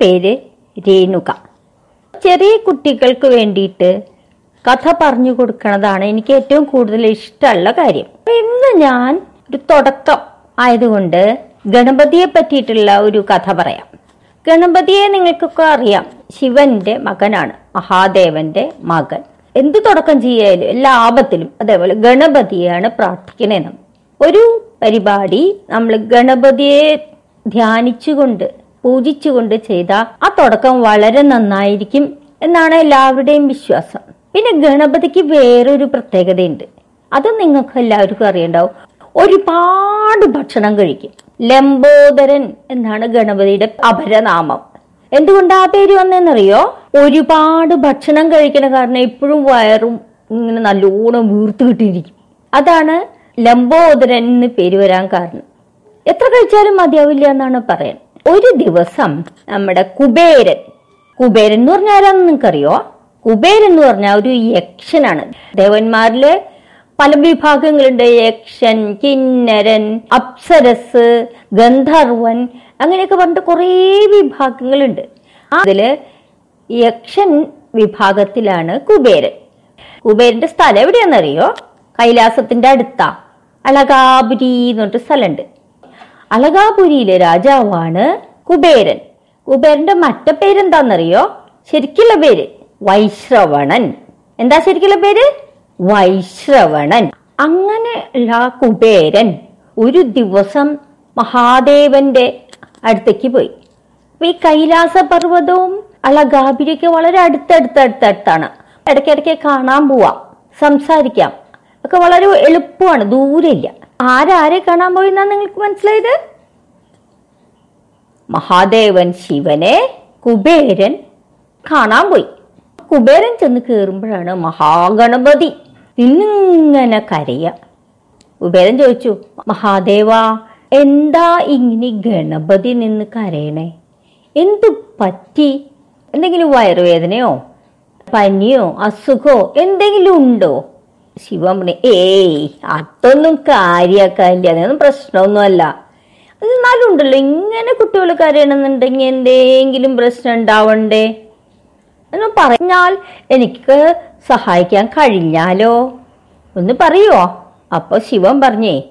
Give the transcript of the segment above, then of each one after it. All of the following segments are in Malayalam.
പേര് രേണുക. ചെറിയ കുട്ടികൾക്ക് വേണ്ടിയിട്ട് കഥ പറഞ്ഞു കൊടുക്കുന്നതാണ് എനിക്ക് ഏറ്റവും കൂടുതൽ ഇഷ്ടമുള്ള കാര്യം. ഇന്ന് ഞാൻ ഒരു തുടക്കം ആയതുകൊണ്ട് ഗണപതിയെ പറ്റിയിട്ടുള്ള ഒരു കഥ പറയാം. ഗണപതിയെ നിങ്ങൾക്കൊക്കെ അറിയാം ശിവന്റെ മകനാണ് മഹാദേവന്റെ മകൻ. എന്ത് തുടക്കം ചെയ്യാലും എല്ലാ ആപത്തിലും അതേപോലെ ഗണപതിയാണ് പ്രാർത്ഥിക്കണേ നമ്മൾ ഒരു പരിപാടി നമ്മൾ ഗണപതിയെ ധ്യാനിച്ചുകൊണ്ട് പൂജിച്ചുകൊണ്ട് ചെയ്ത ആ തുടക്കം വളരെ നന്നായിരിക്കും എന്നാണ് എല്ലാവരുടെയും വിശ്വാസം. പിന്നെ ഗണപതിക്ക് വേറൊരു പ്രത്യേകതയുണ്ട്. അത് നിങ്ങൾക്ക് എല്ലാവർക്കും അറിയണ്ടാവും. ഒരുപാട് ഭക്ഷണം കഴിക്കും. ലംബോദരൻ എന്നാണ് ഗണപതിയുടെ അപരനാമം. എന്തുകൊണ്ട് ആ പേര് വന്നെന്നറിയോ ഒരുപാട് ഭക്ഷണം കഴിക്കണ കാരണം എപ്പോഴും വയറും ഇങ്ങനെ നല്ലോണം വീർത്ത് കിട്ടിയിരിക്കും. അതാണ് ലംബോദരൻ എന്ന് പേര് വരാൻ കാരണം. എത്ര കഴിച്ചാലും മതിയാവില്ല എന്നാണ് പറയുന്നത് ഒരു ദിവസം നമ്മുടെ കുബേരൻ കുബേരൻ എന്ന് പറഞ്ഞാൽ ആരാന്ന് നിങ്ങൾക്കറിയോ? കുബേരൻ എന്ന് പറഞ്ഞാൽ ഒരു യക്ഷനാണ് ദേവന്മാരിൽ പല വിഭാഗങ്ങളുണ്ട്. യക്ഷൻ കിന്നരൻ അപ്സരസ് ഗന്ധർവൻ അങ്ങനെയൊക്കെ പറഞ്ഞിട്ട് കുറേ വിഭാഗങ്ങളുണ്ട്. അതിൽ യക്ഷൻ വിഭാഗത്തിലാണ് കുബേരൻ. കുബേരന്റെ സ്ഥലം എവിടെയാണെന്നറിയോ? കൈലാസത്തിന്റെ അടുത്ത അളകാപുരി എന്ന് പറഞ്ഞിട്ട് സ്ഥലമുണ്ട്. അളകാപുരിയിലെ രാജാവാണ് കുബേരൻ. കുബേരന്റെ മറ്റ പേരെന്താണെന്നറിയോ ശരിക്കുള്ള പേര് വൈശ്രവണൻ. എന്താ ശരിക്കുള്ള പേര്? വൈശ്രവണൻ. അങ്ങനെ കുബേരൻ ഒരു ദിവസം മഹാദേവന്റെ അടുത്തേക്ക് പോയി. അപ്പൊ ഈ കൈലാസ പർവതവും അളകാബിരിയൊക്കെ വളരെ അടുത്തടുത്തടുത്തടുത്താണ്. ഇടയ്ക്കിടയ്ക്ക് കാണാൻ പോവാം സംസാരിക്കാം. ഒക്കെ വളരെ എളുപ്പമാണ് ദൂരമില്ല ആരാരെ കാണാൻ പോയി എന്നാ നിങ്ങൾക്ക് മനസ്സിലായത്? മഹാദേവൻ ശിവനെ കുബേരൻ കാണാൻ പോയി. കുബേരൻ ചെന്ന് കയറുമ്പോഴാണ് മഹാഗണപതി നിന്നിങ്ങനെ കരയ കുബേരൻ ചോദിച്ചു മഹാദേവ എന്താ ഇങ്ങനെ ഗണപതി നിന്ന് കരയണേ? എന്തു പറ്റി? എന്തെങ്കിലും വയറുവേദനയോ? പനിയോ? അസുഖോ? എന്തെങ്കിലും ഉണ്ടോ? ശിവൻ പറഞ്ഞു ഏയ് അതൊന്നും കാര്യാക്കാനില്ല അതൊന്നും പ്രശ്നമൊന്നുമല്ല. എന്നാലും ഉണ്ടല്ലോ ഇങ്ങനെ കുട്ടികൾ കരയണമെന്നുണ്ടെങ്കിൽ എന്തെങ്കിലും പ്രശ്നം ഉണ്ടാവണ്ടേ? എന്ന് പറഞ്ഞാൽ എനിക്ക് സഹായിക്കാൻ കഴിഞ്ഞാലോ? ഒന്ന് പറയുവോ? അപ്പൊ ശിവൻ പറഞ്ഞേ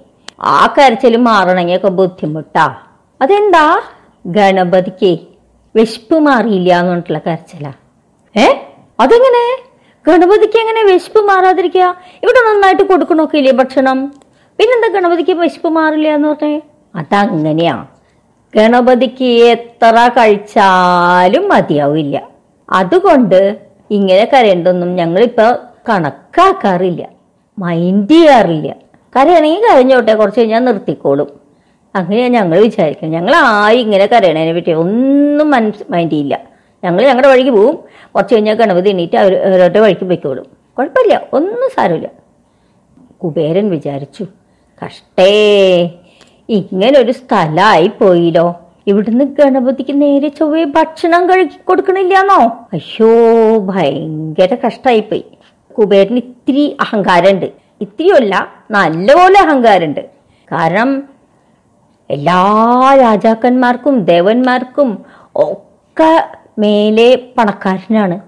ആ കരച്ചിൽ മാറണമെങ്കിൽ ഒക്കെ ബുദ്ധിമുട്ടാ. അതെന്താ? ഗണപതിക്ക് വിശപ്പ് മാറിയില്ല എന്നുള്ള കരച്ചിലാ. ഏ? അതെങ്ങനെ? ഗണപതിക്ക് എങ്ങനെ വിശപ്പ് മാറാതിരിക്കുക? ഇവിടെ നന്നായിട്ട് കൊടുക്കണമൊക്കെ ഇല്ലേ ഭക്ഷണം? പിന്നെന്താ ഗണപതിക്ക് വിശപ്പ് മാറില്ല എന്ന് പറഞ്ഞേ? അതങ്ങനെയാ. ഗണപതിക്ക് എത്ര കഴിച്ചാലും മതിയാവില്ല. അതുകൊണ്ട് ഇങ്ങനെ കരയണ്ടൊന്നും ഞങ്ങളിപ്പോൾ കണക്കാക്കാറില്ല. മൈൻഡ് ചെയ്യാറില്ല. കരയണമെങ്കിൽ കരഞ്ഞോട്ടെ കുറച്ച് കഴിഞ്ഞാൽ നിർത്തിക്കോളും. അങ്ങനെയാ ഞങ്ങൾ വിചാരിക്കുന്നത്. ഞങ്ങൾ ആരും ഇങ്ങനെ കരയണതിനെ പറ്റി ഒന്നും മനസ് മൈൻഡ് ചെയ്യില്ല. ഞങ്ങൾ ഞങ്ങളുടെ വഴിക്ക് പോവും. കുറച്ച് കഴിഞ്ഞാൽ ഗണപതി എണീറ്റ് അവർ അവരുടെ വഴിക്ക് പൊയ്ക്കോളും. കുഴപ്പമില്ല ഒന്നും സാരമില്ല. കുബേരൻ വിചാരിച്ചു കഷ്ടേ ഇങ്ങനൊരു സ്ഥലമായി പോയില്ലോ ഇവിടുന്ന് ഗണപതിക്ക് നേരെ ചൊവ്വേ ഭക്ഷണം കഴുകി കൊടുക്കണില്ലാന്നോ? അയ്യോ ഭയങ്കര കഷ്ടായിപ്പോയി. കുബേരന് ഇത്തിരി അഹങ്കാരമുണ്ട് ഇത്തിരിയല്ല നല്ലപോലെ അഹങ്കാരമുണ്ട് കാരണം എല്ലാ രാജാക്കന്മാർക്കും ദേവന്മാർക്കും ഒക്കെ മേലെ പണക്കാരനാണ്.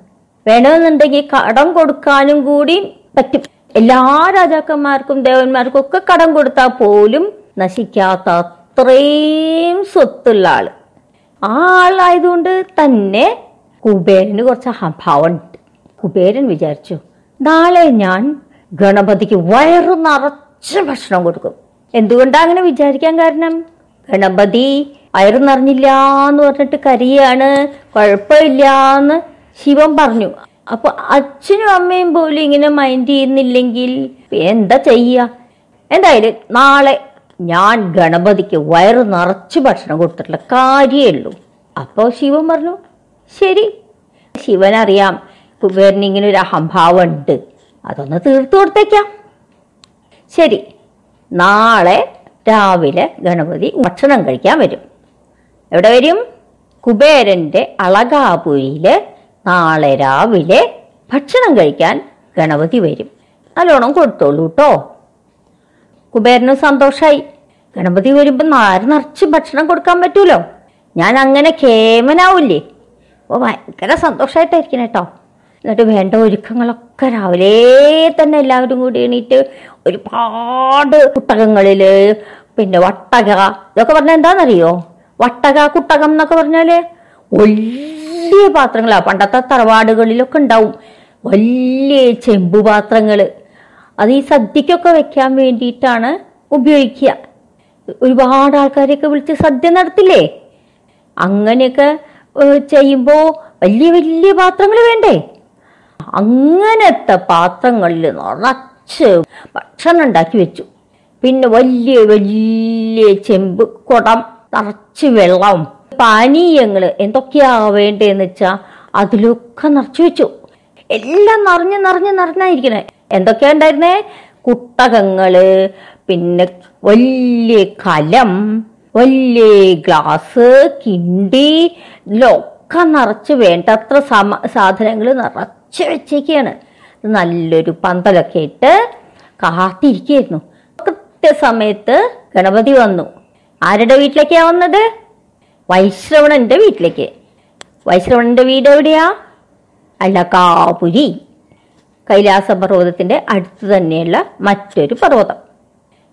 വേണമെന്നുണ്ടെങ്കിൽ കടം കൊടുക്കാനും കൂടി പറ്റും. എല്ലാ രാജാക്കന്മാർക്കും ദേവന്മാർക്കും ഒക്കെ കടം കൊടുത്താൽ പോലും നശിക്കാത്ത അത്രയും സ്വത്തുള്ള ആൾ. ആ ആളായതുകൊണ്ട് തന്നെ കുബേരന് കുറച്ച് അഭാവമുണ്ട് കുബേരൻ വിചാരിച്ചു നാളെ ഞാൻ ഗണപതിക്ക് വയറു നിറച്ച് ഭക്ഷണം കൊടുക്കും. എന്തുകൊണ്ടാണ് അങ്ങനെ വിചാരിക്കാൻ കാരണം? ഗണപതി വയറു നിറഞ്ഞില്ല എന്ന് പറഞ്ഞിട്ട് കരയാണ്. കുഴപ്പമില്ല എന്ന് ശിവൻ പറഞ്ഞു. അപ്പൊ അച്ഛനും അമ്മയും പോലും ഇങ്ങനെ മൈൻഡ് ചെയ്യുന്നില്ലെങ്കിൽ എന്താ ചെയ്യുക എന്തായാലും നാളെ ഞാൻ ഗണപതിക്ക് വയറ് നിറച്ച് ഭക്ഷണം കൊടുത്തിട്ടുള്ള കാര്യമേ ഉള്ളൂ. അപ്പോൾ ശിവൻ പറഞ്ഞു ശരി. ശിവൻ അറിയാം കുബേരന് ഇങ്ങനെ ഒരു അഹംഭാവം ഉണ്ട് അതൊന്ന് തീർത്തു കൊടുത്തേക്കാം. ശരി. നാളെ രാവിലെ ഗണപതി ഭക്ഷണം കഴിക്കാൻ വരും. എവിടെ വരും? കുബേരന്റെ അളകാപുരിയിൽ നാളെ രാവിലെ ഭക്ഷണം കഴിക്കാൻ ഗണപതി വരും. നല്ലോണം കൊടുത്തോളൂ കേട്ടോ കുബേരന് സന്തോഷായി. ഗണപതി വരുമ്പോൾ നാര് നിറച്ച് ഭക്ഷണം കൊടുക്കാൻ പറ്റൂലോ? ഞാൻ അങ്ങനെ കേമനാവില്ലേ? അപ്പോൾ ഭയങ്കര സന്തോഷമായിട്ടായിരിക്കണം കേട്ടോ എന്നിട്ട് വേണ്ട ഒരുക്കങ്ങളൊക്കെ രാവിലെ തന്നെ എല്ലാവരും കൂടി എണീറ്റ് ഒരുപാട് പുട്ടകങ്ങളിൽ പിന്നെ വട്ടക ഇതൊക്കെ പറഞ്ഞാൽ എന്താണെന്നറിയോ വട്ടക കുട്ടകം എന്നൊക്കെ പറഞ്ഞാൽ വലിയ പാത്രങ്ങളാണ് പണ്ടത്തെ തറവാടുകളിലൊക്കെ ഉണ്ടാവും വലിയ ചെമ്പു പാത്രങ്ങൾ അത് ഈ സദ്യക്കൊക്കെ വെക്കാൻ വേണ്ടിയിട്ടാണ് ഉപയോഗിക്കുക. ഒരുപാട് ആൾക്കാരെയൊക്കെ വിളിച്ച് സദ്യ നടത്തില്ലേ? അങ്ങനെയൊക്കെ ചെയ്യുമ്പോൾ വലിയ വലിയ പാത്രങ്ങൾ വേണ്ടേ? അങ്ങനത്തെ പാത്രങ്ങളിൽ നിറച്ച് ഭക്ഷണം ഉണ്ടാക്കി വെച്ചു. പിന്നെ വലിയ വലിയ ചെമ്പ് കുടം നിറച്ച് വെള്ളം. പാനീയങ്ങൾ എന്തൊക്കെയാ വേണ്ടതെന്ന് വെച്ചാൽ അതിലൊക്കെ നിറച്ചു വെച്ചു. എല്ലാം നിറഞ്ഞ് നിറഞ്ഞ് നിറഞ്ഞായിരിക്കണേ. എന്തൊക്കെയാ ഉണ്ടായിരുന്നേ? കുട്ടകങ്ങൾ പിന്നെ വലിയ കലം വലിയ ഗ്ലാസ് കിണ്ടി ഇതിലൊക്കെ നിറച്ച് വേണ്ടത്ര സമ സാധനങ്ങൾ നിറച്ച് വെച്ചേക്കാണ്. നല്ലൊരു പന്തലൊക്കെ ഇട്ട് കാത്തിരിക്കുകയായിരുന്നു കൃത്യസമയത്ത് ഗണപതി വന്നു. ആരുടെ വീട്ടിലേക്കാ വന്നത്? വൈശ്രവണന്റെ വീട്ടിലേക്ക്. വൈശ്രവണന്റെ വീട് എവിടെയാ? അല്ല കാപുരി കൈലാസ പർവതത്തിന്റെ അടുത്ത് തന്നെയുള്ള മറ്റൊരു പർവതം.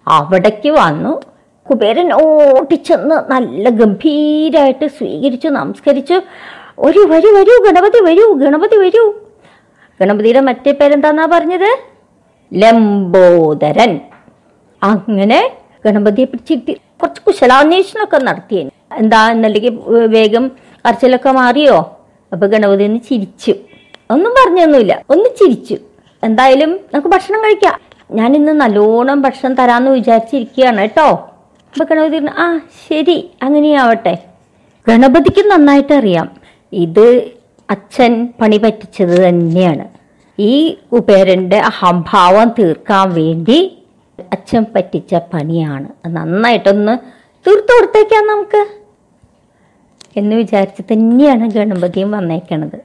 അവിടേക്ക് വന്നു. കുബേരൻ ഓടിച്ചെന്ന് നല്ല ഗംഭീരായിട്ട് സ്വീകരിച്ചു നമസ്കരിച്ചു. ഒരു വരൂ വരൂ ഗണപതി വരൂ ഗണപതി വരൂ. ഗണപതിയുടെ മറ്റേ പേരെന്താന്നാ പറഞ്ഞത്? ലംബോദരൻ. അങ്ങനെ ഗണപതിയെ പിടിച്ചിരുത്തി. കുറച്ച് കുശലാന്വേഷണമൊക്കെ നടത്തിയേന്. എന്താ എന്നല്ലെങ്കിൽ വേഗം കരച്ചിലൊക്കെ മാറിയോ? അപ്പൊ ഗണപതി ഒന്ന് ചിരിച്ചു. ഒന്നും പറഞ്ഞൊന്നുമില്ല. ഒന്ന് ചിരിച്ചു. എന്തായാലും നമുക്ക് ഭക്ഷണം കഴിക്കാം. ഞാൻ ഇന്ന് നല്ലോണം ഭക്ഷണം തരാന്ന് വിചാരിച്ചിരിക്കുകയാണ് കേട്ടോ. അപ്പൊ ഗണപതി ആ ശരി അങ്ങനെയാവട്ടെ. ഗണപതിക്ക് നന്നായിട്ട് അറിയാം. ഇത് അച്ഛൻ പണി പറ്റിച്ചത് തന്നെയാണ്. ഈ കുബേരന്റെ അഹംഭാവം തീർക്കാൻ വേണ്ടി അച്ഛൻ പറ്റിച്ച പണിയാണ് അത് നന്നായിട്ടൊന്ന് തീർത്തു കൊടുത്തേക്കാം നമുക്ക്. എന്ന് വിചാരിച്ച് തന്നെയാണ് ഗണപതിയും വന്നേക്കണത്.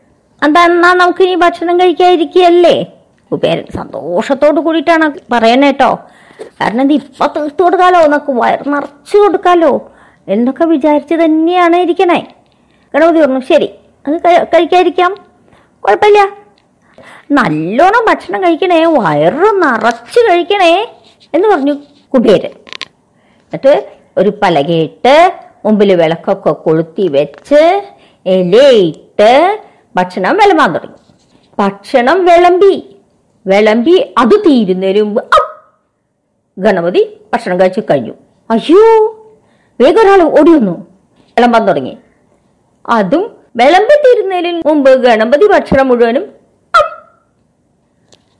എന്താ എന്നാ നമുക്ക് ഇനി ഭക്ഷണം കഴിക്കാതിരിക്കുകയല്ലേ? കുബേരൻ സന്തോഷത്തോട് കൂടിയിട്ടാണ് പറയണേ കേട്ടോ. കാരണം ഇത് ഇപ്പൊ തീർത്തു കൊടുക്കാലോ എന്നൊക്കെ വയറ് നിറച്ചു കൊടുക്കാലോ എന്നൊക്കെ വിചാരിച്ച് തന്നെയാണ് ഇരിക്കണേ. ഗണപതി പറഞ്ഞു ശരി അത് കഴി- കഴിക്കാതിരിക്കാം. കുഴപ്പമില്ല. നല്ലോണം ഭക്ഷണം കഴിക്കണേ വയറ് നിറച്ച് കഴിക്കണേ. എന്ന് പറഞ്ഞു കുബേരൻ എന്നിട്ട് ഒരു പലകയിട്ട് മുമ്പിൽ വിളക്കൊക്കെ കൊളുത്തി വെച്ച് ഇലയിട്ട് ഭക്ഷണം വിളമ്പാൻ തുടങ്ങി ഭക്ഷണം വിളമ്പി വിളമ്പി അത് തീരുന്നതിന് മുമ്പ്! ഗണപതി ഭക്ഷണം കഴിച്ച് കഴിഞ്ഞു അയ്യോ വേഗം ഒരാൾ ഓടി വന്നു വിളമ്പാൻ തുടങ്ങി അതും വിളമ്പി തീരുന്നതിന് മുമ്പ് ഗണപതി ഭക്ഷണം മുഴുവനും!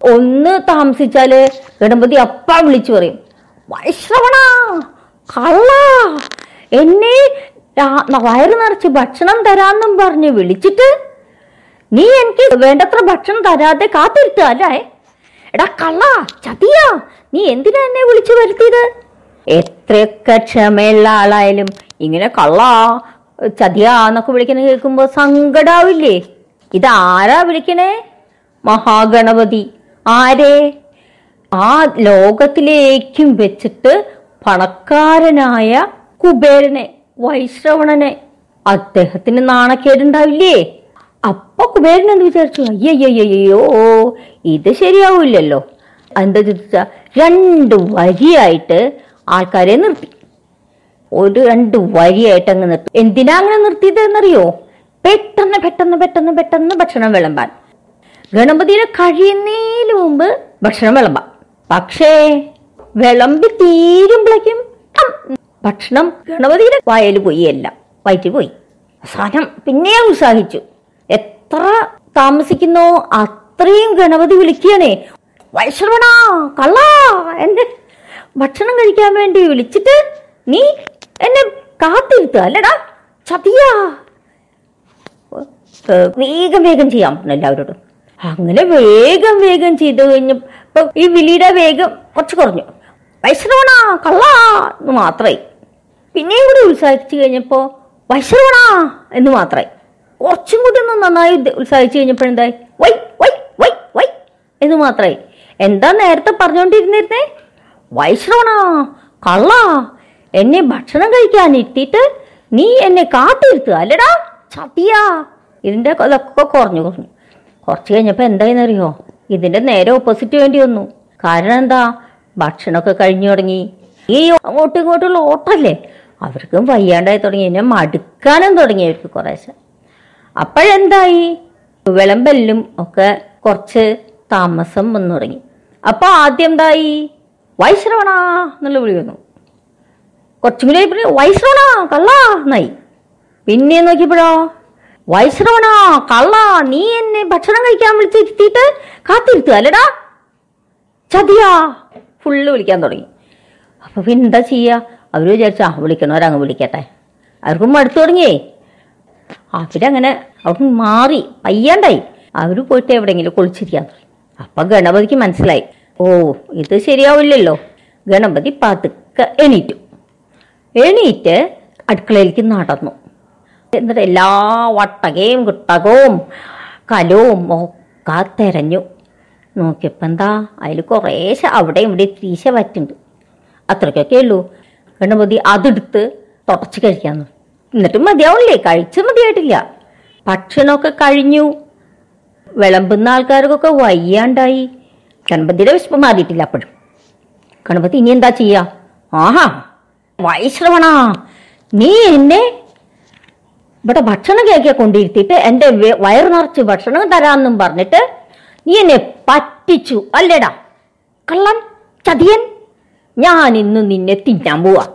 ഒന്ന് താമസിച്ചാൽ ഗണപതി അപ്പ വിളിച്ചു പറയും. വൈശ്രവണ കള്ള എന്നെ വയറ് നിറച്ച് ഭക്ഷണം തരാന്നും പറഞ്ഞ് വിളിച്ചിട്ട് നീ എനിക്ക് വേണ്ടത്ര ഭക്ഷണം തരാതെ കാത്തിരുത്തുക അല്ലേ? എടാ കള്ള ചതിയ നീ എന്തിനാ എന്നെ വിളിച്ചു വരുത്തിയത്? എത്രയൊക്കെ ക്ഷമയുള്ള ആളായാലും ഇങ്ങനെ കള്ള ചതിയാ എന്നൊക്കെ വിളിക്കണ കേൾക്കുമ്പോ സങ്കടാവില്ലേ? ഇതാരാ വിളിക്കണേ? മഹാഗണപതി. ആരെ? ആ ലോകത്തിലേക്കും വെച്ചിട്ട് പണക്കാരനായ കുബേരനെ വൈശ്രവണനെ അദ്ദേഹത്തിന് നാണക്കേടുണ്ടാവില്ലേ? അപ്പൊ കുബേരൻ എന്ന് വിചാരിച്ചു? അയ്യയ്യോ ഇത് ശരിയാവില്ലല്ലോ. എന്താ ചോദിച്ചാ രണ്ട് വരിയായിട്ട് ആൾക്കാരെ നിർത്തി. ഒരു രണ്ട് വരിയായിട്ട് അങ്ങ് നിർത്തി. എന്തിനാ അങ്ങനെ നിർത്തിയത് എന്നറിയോ പെട്ടെന്ന് പെട്ടെന്ന് പെട്ടെന്ന് പെട്ടെന്ന് ഭക്ഷണം വിളമ്പാൻ. ഗണപതിയുടെ മുമ്പ് ഭക്ഷണം വിളമ്പാം. പക്ഷേ വിളമ്പി തീരുമ്പോഴേക്കും ഭക്ഷണം ഗണപതിയുടെ വായയിൽ പോയി എല്ലാം വയറ്റിൽ പോയി. അവസാനം പിന്നെ ഉത്സാഹിച്ചു. എത്ര താമസിക്കുന്നോ അത്രയും ഗണപതി വിളിക്കുകയാണേ. വൈശ്രവണ കള്ള എന്നെ ഭക്ഷണം കഴിക്കാൻ വേണ്ടി വിളിച്ചിട്ട് നീ എന്നെ കാത്തിരുത്തുക അല്ലടാ ചതിയാ. വേഗം വേഗം ചെയ്യാം എല്ലാവരോടും. അങ്ങനെ വേഗം വേഗം ചെയ്തു കഴിഞ്ഞപ്പോൾ ഈ വിളിയുടെ വേഗം കുറച്ച് കുറഞ്ഞു. വൈശ്രവണ കള്ള എന്ന് മാത്രമായി. പിന്നെയും കൂടി ഉത്സാഹിച്ചു കഴിഞ്ഞപ്പോ വൈശ്രവണ എന്ന് മാത്രമായി. കുറച്ചും കൂടി ഒന്ന് നന്നായി ഉത്സാഹിച്ചു കഴിഞ്ഞപ്പോഴെന്തായി വൈ വൈ വൈ വൈ എന്ന് മാത്രമായി. എന്താ നേരത്തെ പറഞ്ഞുകൊണ്ടിരുന്നിരുന്നേ വൈശ്രവണ കള്ളാ എന്നെ ഭക്ഷണം കഴിക്കാൻ ഇട്ടിട്ട് നീ എന്നെ കാത്തിരുത്തുക അല്ലടാ ചതിയാ. ഇതിന്റെ ഇതൊക്കെ കുറഞ്ഞു കുറഞ്ഞു. കുറച്ച് കഴിഞ്ഞപ്പോൾ എന്തായെന്നറിയോ? ഇതിന്റെ നേരെ ഓപ്പോസിറ്റ് വേണ്ടി വന്നു. കാരണം എന്താ? ഭക്ഷണമൊക്കെ കഴിഞ്ഞു തുടങ്ങി. ഈ അങ്ങോട്ടും ഇങ്ങോട്ടുള്ള ഓട്ടല്ലേ അവർക്കും വയ്യാണ്ടായി തുടങ്ങി. എന്നെ മടുക്കാനും തുടങ്ങി അവർക്ക് കുറേശ്ശെ. അപ്പോഴെന്തായി? വിളമ്പെല്ലും ഒക്കെ കുറച്ച് താമസം വന്നു തുടങ്ങി. അപ്പോൾ ആദ്യം എന്തായി? വൈശ്രവണ എന്നുള്ള വിളി വന്നു. കുറച്ചും കൂടി വൈശ്രവണ കള്ളാ എന്നായി. പിന്നെ നോക്കിയപ്പോഴോ? വൈശ്രവണ കള്ള നീ എന്നെ ഭക്ഷണം കഴിക്കാൻ വിളിച്ചിരുത്തിയിട്ട് കാത്തിരുത്തുക അല്ലടാ. ചതിയാ. ഫുള്ള് വിളിക്കാൻ തുടങ്ങി. അപ്പൊ പിന്നെ എന്താ ചെയ്യുക അവർ വിചാരിച്ചു ആ വിളിക്കണവരങ്ങ് വിളിക്കട്ടെ. അവർക്കും മടുത്തു തുടങ്ങിയേ. അവരങ്ങനെ അവർക്ക് മാറി പയ്യാണ്ടായി അവർ പോയിട്ട് എവിടെയെങ്കിലും കുളിച്ചിരിക്കാൻ തുടങ്ങി. അപ്പൊ ഗണപതിക്ക് മനസ്സിലായി. ഓ ഇത് ശരിയാവില്ലല്ലോ. ഗണപതി പതുക്കെ എണീറ്റു. എണീറ്റ് അടുക്കളയിലേക്ക് നടന്നു. എന്നിട്ട് എല്ലാ വട്ടകയും കുട്ടകവും കലവും ഒക്കെ തെരഞ്ഞു. നോക്കിയപ്പോൾ എന്താ അതിൽ കുറേശ്ശെ അവിടെ ഇവിടെ തീശ വറ്റുണ്ട്. അത്രയ്ക്കൊക്കെ ഉള്ളൂ. മതി അതെടുത്ത് തുടച്ച് കഴിക്കാന്ന്. എന്നിട്ടും മതിയാവില്ലേ? കഴിച്ച് മതിയായിട്ടില്ല. ഭക്ഷണമൊക്കെ കഴിഞ്ഞു. വിളമ്പുന്ന ആൾക്കാർക്കൊക്കെ വയ്യാണ്ടായി. ഗണപതിയുടെ വിശപ്പ് മാറിയിട്ടില്ല അപ്പോഴും. ഗണപതി ഇനി എന്താ ചെയ്യാ? ആഹാ വൈശ്രവണ നീ എന്നെ ഇവിടെ ഭക്ഷണം കേൾക്കാൻ കൊണ്ടിരുത്തിയിട്ട് എന്റെ വയറ് നിറച്ച് ഭക്ഷണം തരാമെന്നും പറഞ്ഞിട്ട് നീ എന്നെ പറ്റിച്ചു. അല്ലേടാ? കള്ളൻ? ചതിയൻ? ഞാൻ ഇന്ന് നിന്നെ തിന്നാൻ പോവാ.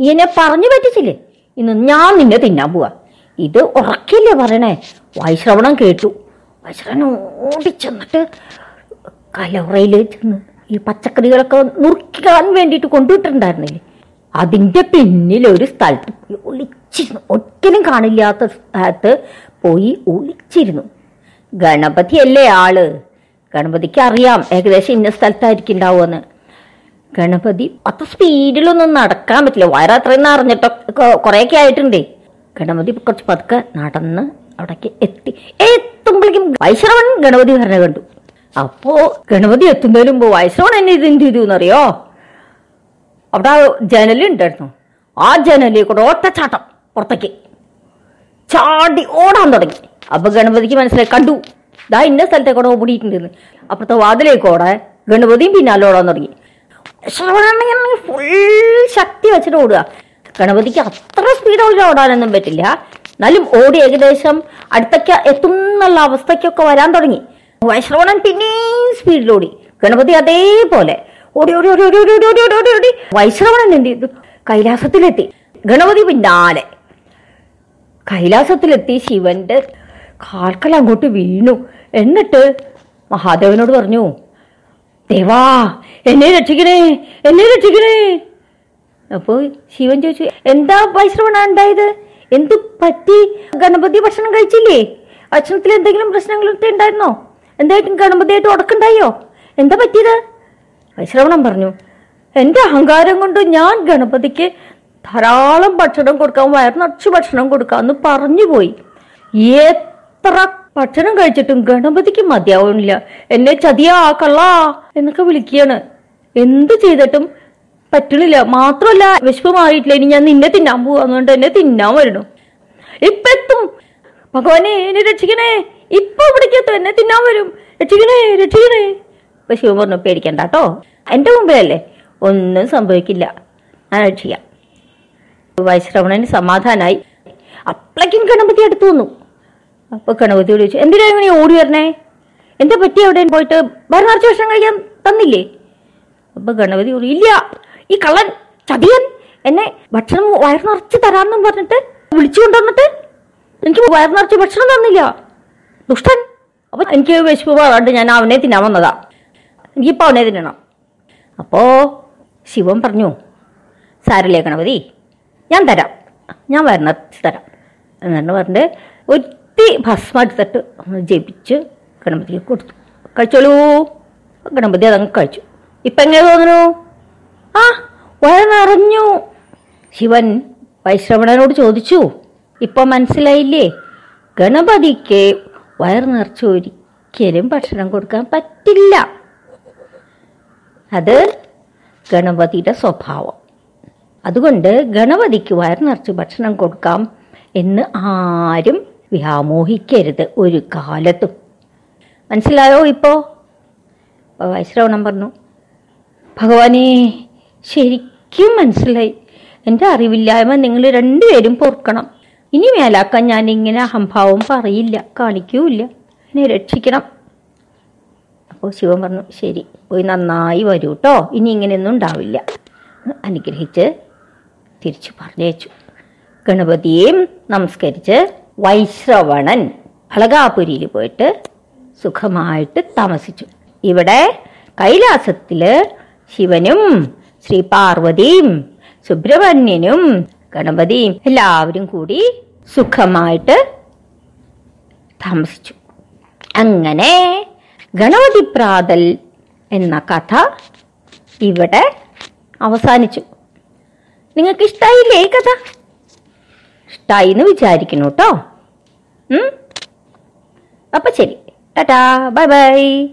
നീ എന്നെ പറഞ്ഞു പറ്റിച്ചില്ലേ? ഇന്ന് ഞാൻ നിന്നെ തിന്നാൻ പോവാ. ഇത് ഉറക്കില്ലേ പറയണേ? വൈശ്രവണം കേട്ടു. വൈശ്രവണം ഓടിച്ചെന്നിട്ട് കലവറയിൽ ചെന്ന് ഈ പച്ചക്കറികളൊക്കെ നുറുക്കാൻ വേണ്ടിയിട്ട് കൊണ്ടുവിട്ടിട്ടുണ്ടായിരുന്നില്ലേ? അതിന്റെ പിന്നിൽ ഒരു സ്ഥലത്ത് പോയി ഒളിച്ചിരുന്നു. ഒരിക്കലും കാണില്ലാത്ത സ്ഥലത്ത് പോയി ഒളിച്ചിരുന്നു. ഗണപതി അല്ലേ ആൾ? ഗണപതിക്ക് അറിയാം ഏകദേശം ഇന്ന സ്ഥലത്തായിരിക്കും ഉണ്ടാവുമെന്ന് ഗണപതി അത്ര സ്പീഡിലൊന്നും നടക്കാൻ പറ്റില്ല. വയറ് അത്രയും നിറഞ്ഞിട്ടൊക്കെ കുറേയൊക്കെ ആയിട്ടുണ്ടേ. ഗണപതി കുറച്ച് പതുക്കെ നടന്ന് അവിടേക്ക് എത്തി. എത്തുമ്പോഴേക്കും വൈശ്രവൺ ഗണപതി ഭരണ കണ്ടു. അപ്പോ ഗണപതി എത്തുന്നതിന് മുമ്പ് വൈശ്രവൺ എന്നെ ഇത് എന്ത് ചെയ്തു എന്നറിയോ അവിടെ ജനലുണ്ടായിരുന്നു ആ ജനലിൽ കൂടെ ഒറ്റച്ചാട്ടം പുറത്തേക്ക്. ചാടി ഓടാൻ തുടങ്ങി. അപ്പൊ ഗണപതിക്ക് മനസ്സിലായി കണ്ടു. ദാ ഇന്ന സ്ഥലത്തേക്ക് കൂടെ ഓടിയിട്ടുണ്ടെന്ന്. അപ്പുറത്തെ വാതിലേക്കോടെ ഗണപതിയും പിന്നാലെ ഓടാൻ തുടങ്ങി. ഫുൾ ശക്തി വെച്ചിട്ട് ഓടുക. ഗണപതിക്ക് അത്ര സ്പീഡോടെ ഓടാനൊന്നും പറ്റില്ല. എന്നാലും ഓടി ഏകദേശം അടുത്തൊക്കെ എത്തും അവസ്ഥയ്ക്കൊക്കെ വരാൻ തുടങ്ങി. വൈശ്രവണൻ പിന്നെയും സ്പീഡിലോടി ഗണപതി അതേപോലെ ഓടി ഓടി ഓടി ഓടി ഓടി ഓടി ഓടി ഓടി ഓടി. വൈശ്രവണൻ എന്ത് ചെയ്തു? കൈലാസത്തിലെത്തി. ഗണപതി പിന്നാലെ കൈലാസത്തിലെത്തി ശിവന്റെ കാൽക്കൽ അങ്ങോട്ട് വീണു. എന്നിട്ട് മഹാദേവനോട് പറഞ്ഞു ദേവാ എന്നെ രക്ഷിക്കണേ എന്നെ രക്ഷിക്കണേ. അപ്പോ ശിവൻ ചോദിച്ചു എന്താ വൈശ്രവണ ഉണ്ടായത് എന്ത് പറ്റി? ഗണപതി ഭക്ഷണം കഴിച്ചില്ലേ? ഭക്ഷണത്തിൽ എന്തെങ്കിലും പ്രശ്നങ്ങളൊക്കെ ഉണ്ടായിരുന്നോ? എന്തായിട്ടും ഗണപതിയായിട്ട് ഉടക്കുണ്ടായോ എന്താ പറ്റിയത്? വൈശ്രവണം പറഞ്ഞു എന്റെ അഹങ്കാരം കൊണ്ട് ഞാൻ ഗണപതിക്ക് ധാരാളം ഭക്ഷണം കൊടുക്കാം വയർ നിറച്ച് ഭക്ഷണം കൊടുക്കാമെന്ന് പറഞ്ഞു പോയി. എത്ര ഭക്ഷണം കഴിച്ചിട്ടും ഗണപതിക്ക് മതിയാവുന്നില്ല. എന്നെ ചതിയാ കള്ളാ എന്നൊക്കെ വിളിക്കുകയാണ്. എന്ത് ചെയ്തിട്ടും പറ്റണില്ല. മാത്രമല്ല വിശപ്പ് മാറിയിട്ടില്ല ഇനി ഞാൻ നിന്നെ തിന്നാൻ പോവാന്നുകൊണ്ട് എന്നെ തിന്നാൻ വരണു ഇപ്പൊ എത്തും. ഭഗവാനെ എന്നെ രക്ഷിക്കണേ. ഇപ്പൊ ഇവിടേക്ക് എത്തും. എന്നെ തിന്നാൻ വരും. രക്ഷിക്കണേ രക്ഷിക്കണേ. ഇപ്പൊ ശിവൻ പറഞ്ഞു പേടിക്കണ്ട കേട്ടോ. എന്റെ മുമ്പിലല്ലേ? ഒന്നും സംഭവിക്കില്ല. ഞാൻ രക്ഷിക്കാം വൈശ്രവണന് സമാധാനായി. അപ്പളേക്കും ഗണപതി അടുത്തു വന്നു. അപ്പൊ ഗണപതി ചോദിച്ചു എന്തിനാ ഇങ്ങനെ ഓടി വരണേ? എന്താ പറ്റി അവിടെ പോയിട്ട്? ഭരണാർച്ച ഭക്ഷണം കഴിക്കാൻ തന്നില്ലേ? അപ്പൊ ഗണപതി പറഞ്ഞു ഇല്ല ഈ കള്ളൻ ചതിയൻ എന്നെ ഭക്ഷണം വയർ നിറച്ച് തരാമെന്നും പറഞ്ഞിട്ട് വിളിച്ചു കൊണ്ടുവന്നിട്ട് എനിക്ക് വയർ നിറച്ച് ഭക്ഷണം തന്നില്ല. ദുഷ്ടൻ. അപ്പൊ എനിക്ക് വിശപ്പ് പറയാണ്ട് ഞാൻ അവനെ തിന്നാൻ വന്നതാ. എനിക്കിപ്പോ പോണേ തിന്നണം. അപ്പോൾ ശിവൻ പറഞ്ഞു സാരല്ലേ ഗണപതി ഞാൻ തരാം. ഞാൻ വരണ തരാം. എന്നിട്ട് പറഞ്ഞിട്ട് ഒത്തി ഭസ്മ എടുത്തിട്ട് ജപിച്ച് ഗണപതിക്ക് കൊടുത്തു. കഴിച്ചോളൂ. ഗണപതി അതങ്ങ് കഴിച്ചു. ഇപ്പം എങ്ങനെ തോന്നുന്നു? ആ വഴ നിറഞ്ഞു. ശിവൻ വൈശ്രവണനോട് ചോദിച്ചു ഇപ്പം മനസ്സിലായില്ലേ? ഗണപതിക്ക് വയർ നിറച്ച് ഒരിക്കലും ഭക്ഷണം കൊടുക്കാൻ പറ്റില്ല. അത് ഗണപതിയുടെ സ്വഭാവം. അതുകൊണ്ട് ഗണപതിക്ക് വയർ നിറച്ച് ഭക്ഷണം കൊടുക്കാം എന്ന് ആരും വ്യാമോഹിക്കരുത് ഒരു കാലത്തും. മനസ്സിലായോ ഇപ്പോ? അപ്പൊ വൈശ്രവണം പറഞ്ഞു ഭഗവാനെ ശരിക്കും മനസ്സിലായി. എന്റെ അറിവില്ലായ്മ നിങ്ങൾ രണ്ടുപേരും പൊറുക്കണം. ഇനി മേലാക്കാൻ ഞാൻ ഇങ്ങനെ അഹംഭാവം പറയില്ല കാണിക്കൂല്ല. എന്നെ രക്ഷിക്കണം. അപ്പോൾ ശിവൻ പറഞ്ഞു ശരി പോയി നന്നായി വരൂ കേട്ടോ ഇനി ഇങ്ങനെയൊന്നും ഉണ്ടാവില്ല. അനുഗ്രഹിച്ച് തിരിച്ചു പറഞ്ഞയച്ചു. ഗണപതിയെയും നമസ്കരിച്ച് വൈശ്രവണൻ അളകാപുരിയിൽ പോയിട്ട് സുഖമായിട്ട് താമസിച്ചു. ഇവിടെ കൈലാസത്തിൽ ശിവനും ശ്രീ പാർവതിയും സുബ്രഹ്മണ്യനും ഗണപതിയും എല്ലാവരും കൂടി സുഖമായിട്ട് താമസിച്ചു. അങ്ങനെ ഗണപതി പ്രാതൽ എന്ന കഥ ഇവിടെ അവസാനിച്ചു. നിങ്ങൾക്ക് ഇഷ്ടായില്ലേ ഈ കഥ? ഇഷ്ടായി എന്ന് വിചാരിക്കുന്നു കേട്ടോ. അപ്പൊ ശരി. ടാറ്റാ. Bye bye.